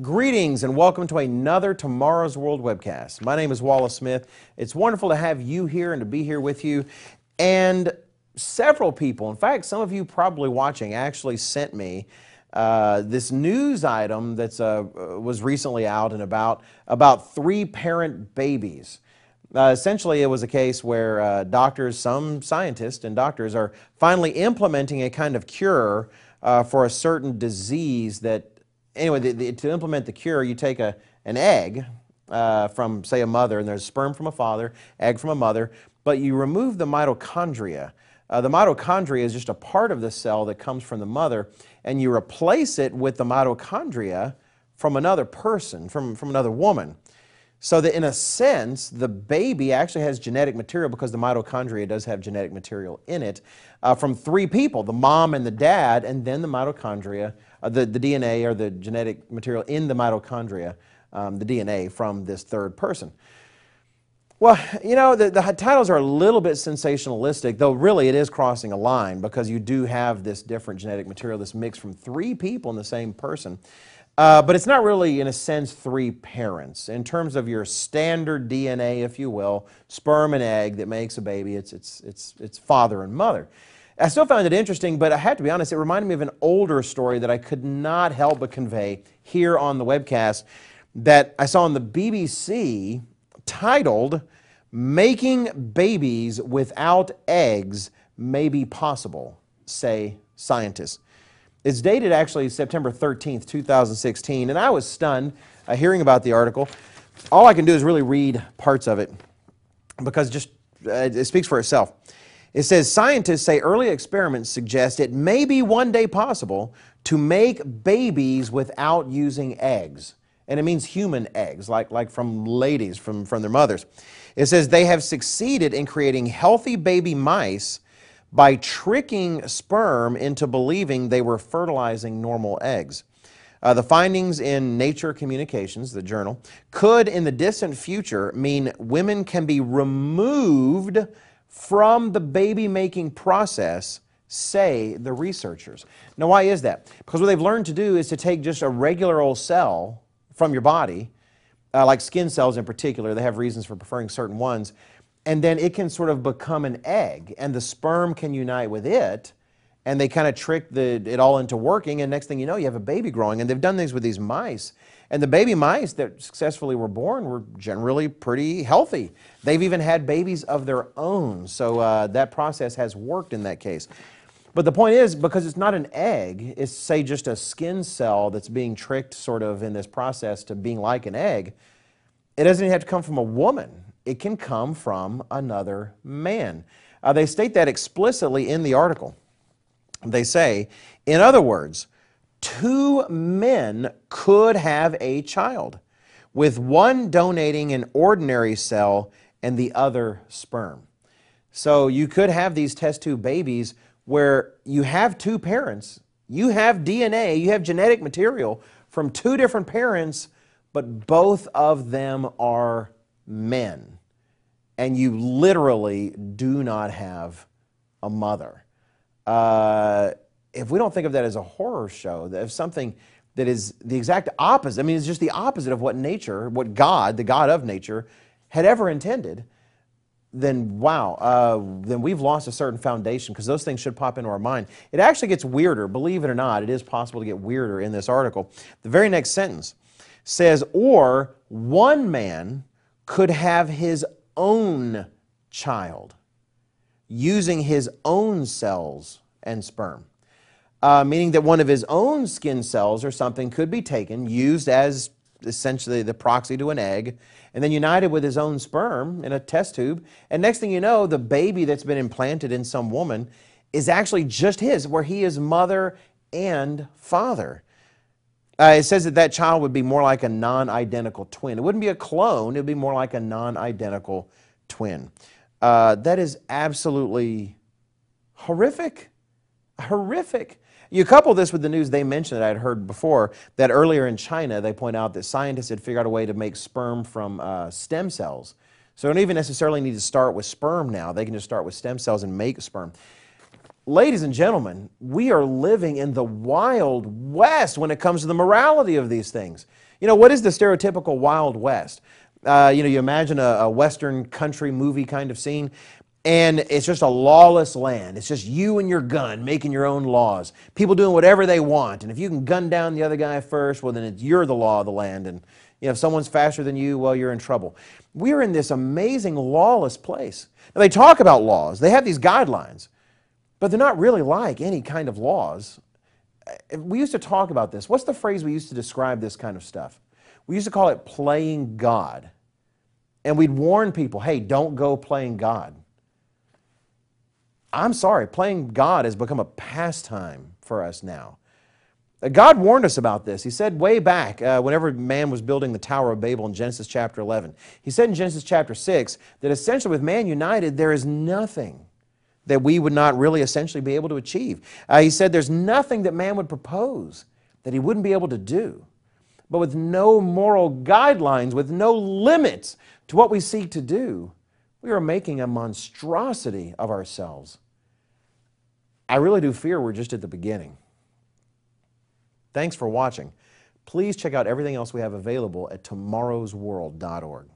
Greetings and welcome to another Tomorrow's World webcast. My name is Wallace Smith. It's wonderful to have you here and to be here with you. And several people, in fact, some of you probably watching, actually sent me uh, this news item that uh, was recently out and about about three parent babies. Uh, essentially, it was a case where uh, doctors, some scientists and doctors, are finally implementing a kind of cure uh, for a certain disease that anyway, the, the, to implement the cure, you take a, an egg uh, from, say, a mother, and there's sperm from a father, egg from a mother, but you remove the mitochondria. Uh, the mitochondria is just a part of the cell that comes from the mother, and you replace it with the mitochondria from another person, from, from another woman. So that in a sense, the baby actually has genetic material because the mitochondria does have genetic material in it uh, from three people, the mom and the dad, and then the mitochondria uh, the, the DNA or the genetic material in the mitochondria, um, the DNA from this third person. Well, you know, the, the titles are a little bit sensationalistic, though really it is crossing a line because you do have this different genetic material, this mix from three people in the same person. Uh, but it's not really, in a sense, three parents. In terms of your standard DNA, if you will, sperm and egg that makes a baby, it's, it's, it's, it's father and mother. I still found it interesting, but I have to be honest, it reminded me of an older story that I could not help but convey here on the webcast that I saw on the BBC titled, Making Babies Without Eggs May Be Possible, say scientists. It's dated actually September 13th, 2016, and I was stunned uh, hearing about the article. All I can do is really read parts of it because just uh, it speaks for itself. It says scientists say early experiments suggest it may be one day possible to make babies without using eggs. And it means human eggs, like, like from ladies, from, from their mothers. It says they have succeeded in creating healthy baby mice by tricking sperm into believing they were fertilizing normal eggs. Uh, the findings in Nature Communications, the journal, could in the distant future mean women can be removed from the baby making process, say the researchers. Now, why is that? Because what they've learned to do is to take just a regular old cell from your body, uh, like skin cells in particular, they have reasons for preferring certain ones, and then it can sort of become an egg, and the sperm can unite with it, and they kind of trick the, it all into working, and next thing you know, you have a baby growing. And they've done things with these mice. And the baby mice that successfully were born were generally pretty healthy. They've even had babies of their own. So uh, that process has worked in that case. But the point is, because it's not an egg, it's say just a skin cell that's being tricked sort of in this process to being like an egg, it doesn't even have to come from a woman. It can come from another man. Uh, they state that explicitly in the article. They say, in other words, two men could have a child, with one donating an ordinary cell and the other sperm. So you could have these test tube babies where you have two parents, you have DNA, you have genetic material from two different parents, but both of them are men. And you literally do not have a mother. Uh, if we don't think of that as a horror show, that if something that is the exact opposite, I mean, it's just the opposite of what nature, what God, the God of nature, had ever intended, then wow, uh, then we've lost a certain foundation because those things should pop into our mind. It actually gets weirder, believe it or not, it is possible to get weirder in this article. The very next sentence says, or one man could have his own child using his own cells and sperm uh, meaning that one of his own skin cells or something could be taken, used as essentially the proxy to an egg, and then united with his own sperm in a test tube. And next thing you know, the baby that's been implanted in some woman is actually just his, where he is mother and father. Uh, it says that that child would be more like a non identical twin. It wouldn't be a clone, it would be more like a non identical twin. Uh, that is absolutely horrific. Horrific. You couple this with the news they mentioned that I'd heard before that earlier in China they point out that scientists had figured out a way to make sperm from uh, stem cells. So they don't even necessarily need to start with sperm now. They can just start with stem cells and make sperm. ladies and gentlemen, we are living in the wild west when it comes to the morality of these things. You know, what is the stereotypical wild west? Uh, you know, you imagine a, a western country movie kind of scene, and it's just a lawless land. It's just you and your gun making your own laws. People doing whatever they want. And if you can gun down the other guy first, well, then you're the law of the land. And you know, if someone's faster than you, well, you're in trouble. We're in this amazing lawless place. Now, they talk about laws, they have these guidelines, but they're not really like any kind of laws. We used to talk about this. What's the phrase we used to describe this kind of stuff? We used to call it playing God. And we'd warn people hey, don't go playing God. I'm sorry, playing God has become a pastime for us now. Uh, God warned us about this. He said way back, uh, whenever man was building the Tower of Babel in Genesis chapter 11, he said in Genesis chapter 6 that essentially with man united, there is nothing that we would not really essentially be able to achieve. Uh, he said there's nothing that man would propose that he wouldn't be able to do. But with no moral guidelines, with no limits to what we seek to do, we are making a monstrosity of ourselves. I really do fear we're just at the beginning. Thanks for watching. Please check out everything else we have available at tomorrowsworld.org.